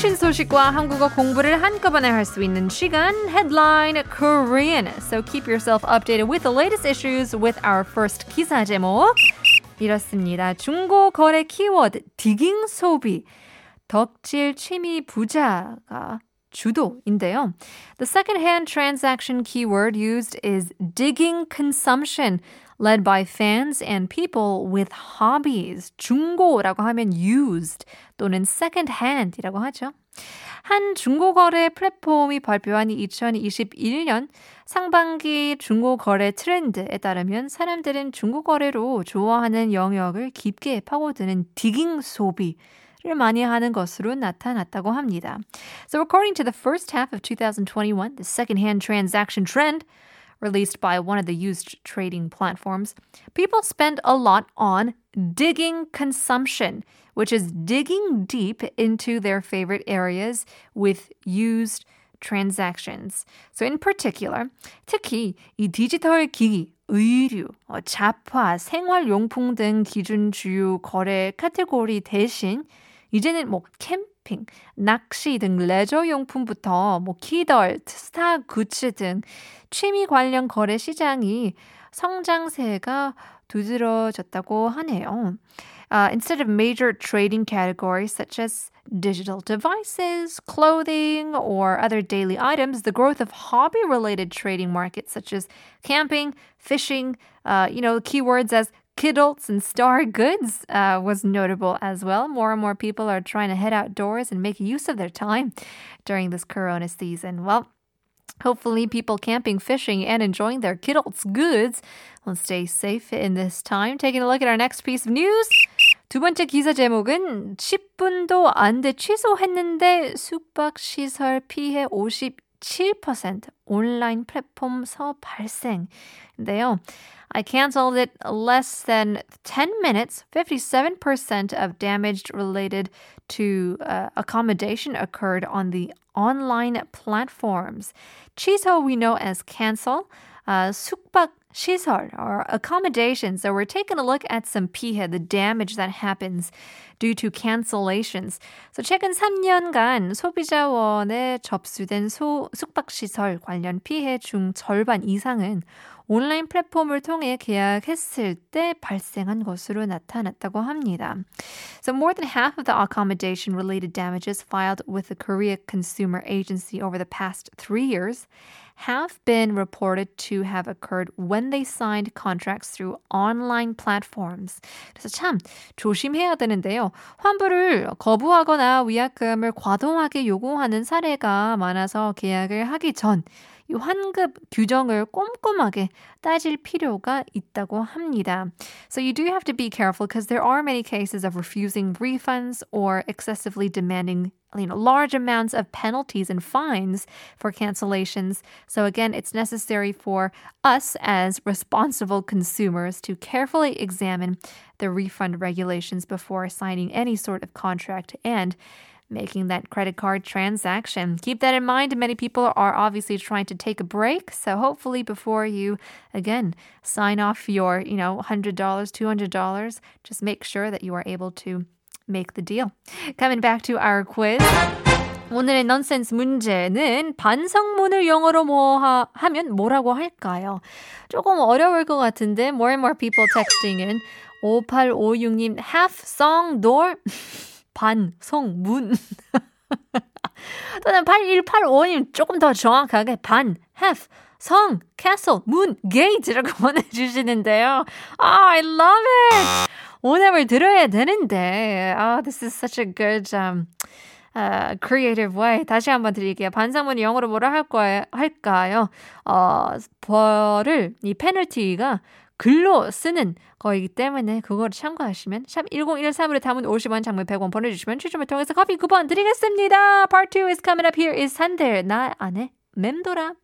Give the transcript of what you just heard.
최신 소식과 한국어 공부를 한꺼번에 할 수 있는 시간 Headline Korean. So keep yourself updated with the latest issues with our first 기사 제목. 이렇습니다. 중고 거래 키워드 디깅 소비. 덕질 취미 부자가 주도인데요. The second-hand transaction keyword used is digging consumption, led by fans and people with hobbies. 중고라고 하면 used 또는 second-hand이라고 하죠. 한 중고거래 플랫폼이 발표한 2021년 상반기 중고거래 트렌드에 따르면 사람들은 중고거래로 좋아하는 영역을 깊게 파고드는 디깅 소비, 를 많이 하는 것으로 나타났다고 합니다. So according to the first half of 2021, the second-hand transaction trend released by one of the used trading platforms, people spend a lot on digging consumption, which is digging deep into their favorite areas with used transactions. So in particular, 특히 이 디지털 기기, 의류, 잡화, 생활용품 등 기준 주요 거래 카테고리 대신 이제는 뭐 캠핑, 낚시 등 레저 용품부터 뭐 키덜트, 스타 굿즈 등 취미 관련 거래 시장이 성장세가 두드러졌다고 하네요. Uh, instead of major trading categories such as digital devices, clothing, or other daily items, the growth of hobby related trading markets such as camping, fishing, uh, you know, keywords as kidults and star goods uh, was notable as well. More and more people are trying to head outdoors and make use of their time during this corona season. Well, Hopefully, people camping, fishing, and enjoying their kidults goods will stay safe in this time. Taking a look at our next piece of news. 두 번째 기사 제목은 10분도 안 돼 취소했는데 숙박시설 피해 57% 온라인 플랫폼서 발생인데요. I canceled it less than 10 minutes. 57% of damage related to uh, accommodation occurred on the online platforms. 취소 we know as cancel. Uh, 숙박 시설 or accommodations. So we're taking a look at some 피해, the damage that happens due to cancellations. So 최근 3년간 소비자원에 접수된 소, 숙박시설 관련 피해 중 절반 이상은 온라인 플랫폼을 통해 계약했을 때 발생한 것으로 나타났다고 합니다. So more than half of the accommodation related damages filed with the Korea Consumer Agency over the past three years have been reported to have occurred when they signed contracts through online platforms. 그래서 참 조심해야 되는데요. 환불을 거부하거나 위약금을 과도하게 요구하는 사례가 많아서 계약을 하기 전 이 환급 규정을 꼼꼼하게 따질 필요가 있다고 합니다. So you do have to be careful because there are many cases of refusing refunds or excessively demanding you know, large amounts of penalties and fines for cancellations. So again, it's necessary for us as responsible consumers to carefully examine the refund regulations before signing any sort of contract and making that credit card transaction. Keep that in mind. Many people are obviously trying to take a break. So hopefully before you again sign off your, you know, $100, $200, just make sure that you are able to make the deal. Coming back to our quiz. 오늘의 넌센스 문제는 반성문을 영어로 뭐 하, 하면 뭐라고 할까요? 조금 어려울 것 같은데 more and more people texting in 5856님 half song door 반성문 또는 8185님 조금 더 정확하게 반 half 성, castle, 문, gate라고 보내주시는데요. Ah, I love it! 오답을 들어야 되는데, oh, this is such a good, um, uh, creative way. 다시 한번 드릴게요. 반상문이 영어로 뭐라 할 거예요? 할까요? 어, 벌을, 이 페널티가 글로 쓰는 거이기 때문에 그거를 참고하시면 샵 1013으로 담은 50원 장문 100원 보내주시면 추첨을 통해서 커피 쿠폰 드리겠습니다. Part 2 is coming up. Here is 산들 나 안에 맴돌아